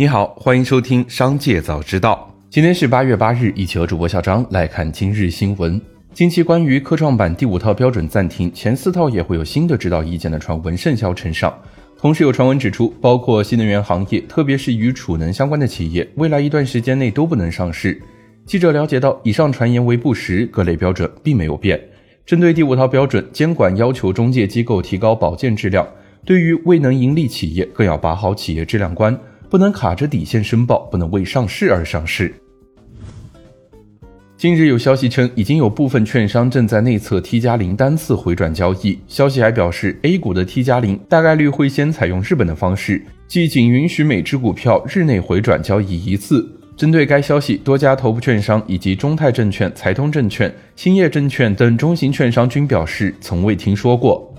你好，欢迎收听《商界早知道》。今天是八月八日，一起和主播小张来看今日新闻。近期关于科创板第五套标准暂停，前四套也会有新的指导意见的传闻甚嚣尘上。同时有传闻指出，包括新能源行业，特别是与储能相关的企业，未来一段时间内都不能上市。记者了解到，以上传言为不实，各类标准并没有变。针对第五套标准，监管要求中介机构提高保荐质量，对于未能盈利企业，更要把好企业质量关。不能卡着底线申报，不能为上市而上市。近日有消息称，已经有部分券商正在内测 T 加零单次回转交易。消息还表示，A 股的 T 加零大概率会先采用日本的方式，即仅允许每只股票日内回转交易一次。针对该消息，多家头部券商以及中泰证券、财通证券、兴业证券等中型券商均表示从未听说过。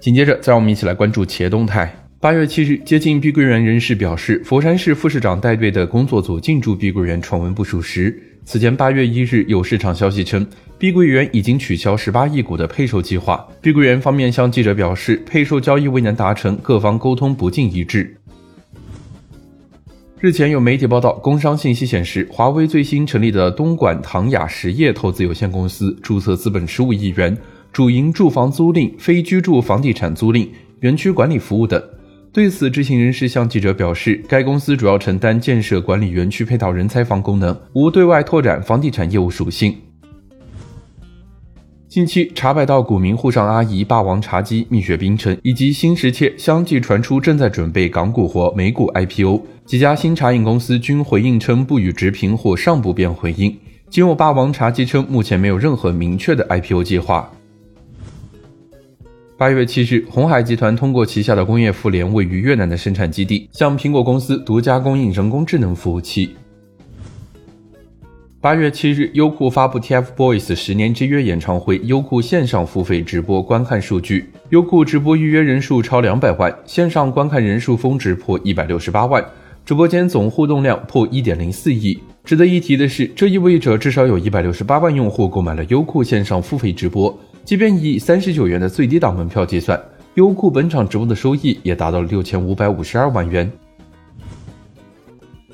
紧接着，再让我们一起来关注企业动态。八月七日，接近碧桂园人士表示，佛山市副市长带队的工作组进驻碧桂园传闻不属实。此前八月一日，有市场消息称，碧桂园已经取消十八亿股的配售计划。碧桂园方面向记者表示，配售交易未能达成，各方沟通不尽一致。日前有媒体报道，工商信息显示，华为最新成立的东莞唐雅实业投资有限公司注册资本十五亿元，主营住房租赁、非居住房地产租赁、园区管理服务等。对此，知情人士向记者表示，该公司主要承担建设、管理园区配套人才房功能，无对外拓展房地产业务属性。近期，茶百道股民沪上阿姨、霸王茶姬、蜜雪冰城以及新时切相继传出正在准备港股或美股 IPO，几家新茶饮公司均回应称不予置评或尚不便回应。仅有霸王茶姬称目前没有任何明确的 IPO 计划。八月七日，红海集团通过旗下的工业妇联位于越南的生产基地，向苹果公司独家供应人工智能服务器。八月七日，优酷发布 TFBOYS 十年之约演唱会优酷线上付费直播观看数据，优酷直播预约人数超两百万，线上观看人数峰值破一百六十八万，直播间总互动量破一点零四亿。值得一提的是，这意味着至少有一百六十八万用户购买了优酷线上付费直播。即便以三十九元的最低档门票计算，优酷本场直播的收益也达到了六千五百五十二万元。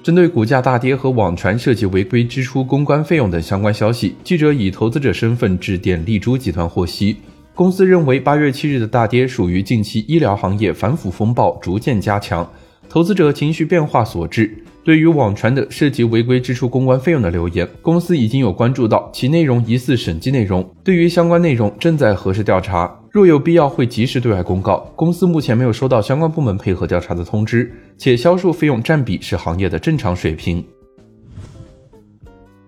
针对股价大跌和网传涉及违规支出公关费用等相关消息，记者以投资者身份致电丽珠集团获悉，公司认为八月七日的大跌属于近期医疗行业反腐风暴逐渐加强，投资者情绪变化所致。对于网传的涉及违规支出公关费用的留言，公司已经有关注到其内容疑似审计内容，对于相关内容正在核实调查，若有必要会及时对外公告。公司目前没有收到相关部门配合调查的通知，且销售费用占比是行业的正常水平。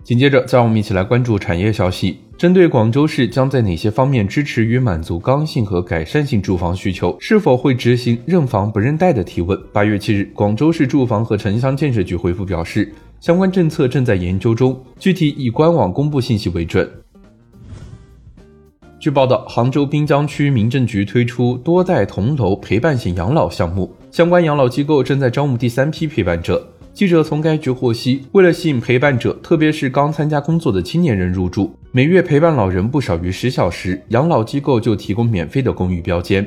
紧接着，再让我们一起来关注产业消息。针对广州市将在哪些方面支持与满足刚性和改善性住房需求，是否会执行认房不认贷的提问？八月七日，广州市住房和城乡建设局回复表示，相关政策正在研究中，具体以官网公布信息为准。据报道，杭州滨江区民政局推出多代同楼陪伴型养老项目，相关养老机构正在招募第三批陪伴者。记者从该局获悉，为了吸引陪伴者，特别是刚参加工作的青年人入住，每月陪伴老人不少于十小时，养老机构就提供免费的公寓标间。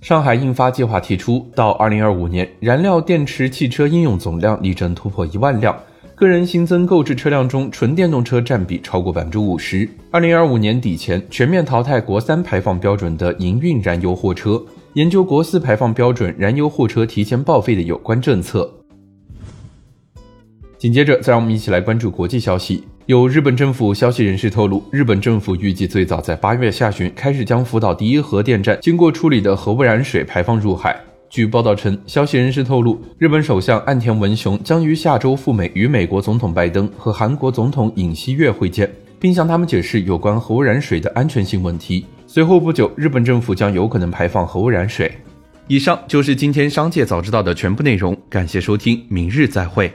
上海印发计划提出，到二零二五年，燃料电池汽车应用总量力争突破一万辆，个人新增购置车辆中纯电动车占比超过百分之五十。二零二五年底前，全面淘汰国三排放标准的营运燃油货车。研究国四排放标准燃油货车提前报废的有关政策。紧接着，再让我们一起来关注国际消息。有日本政府消息人士透露，日本政府预计最早在八月下旬开始将福岛第一核电站经过处理的核污染水排放入海。据报道称，消息人士透露，日本首相岸田文雄将于下周赴美与美国总统拜登和韩国总统尹锡悦会见，并向他们解释有关核污染水的安全性问题。随后不久，日本政府将有可能排放核污染水。以上就是今天商界早知道的全部内容，感谢收听，明日再会。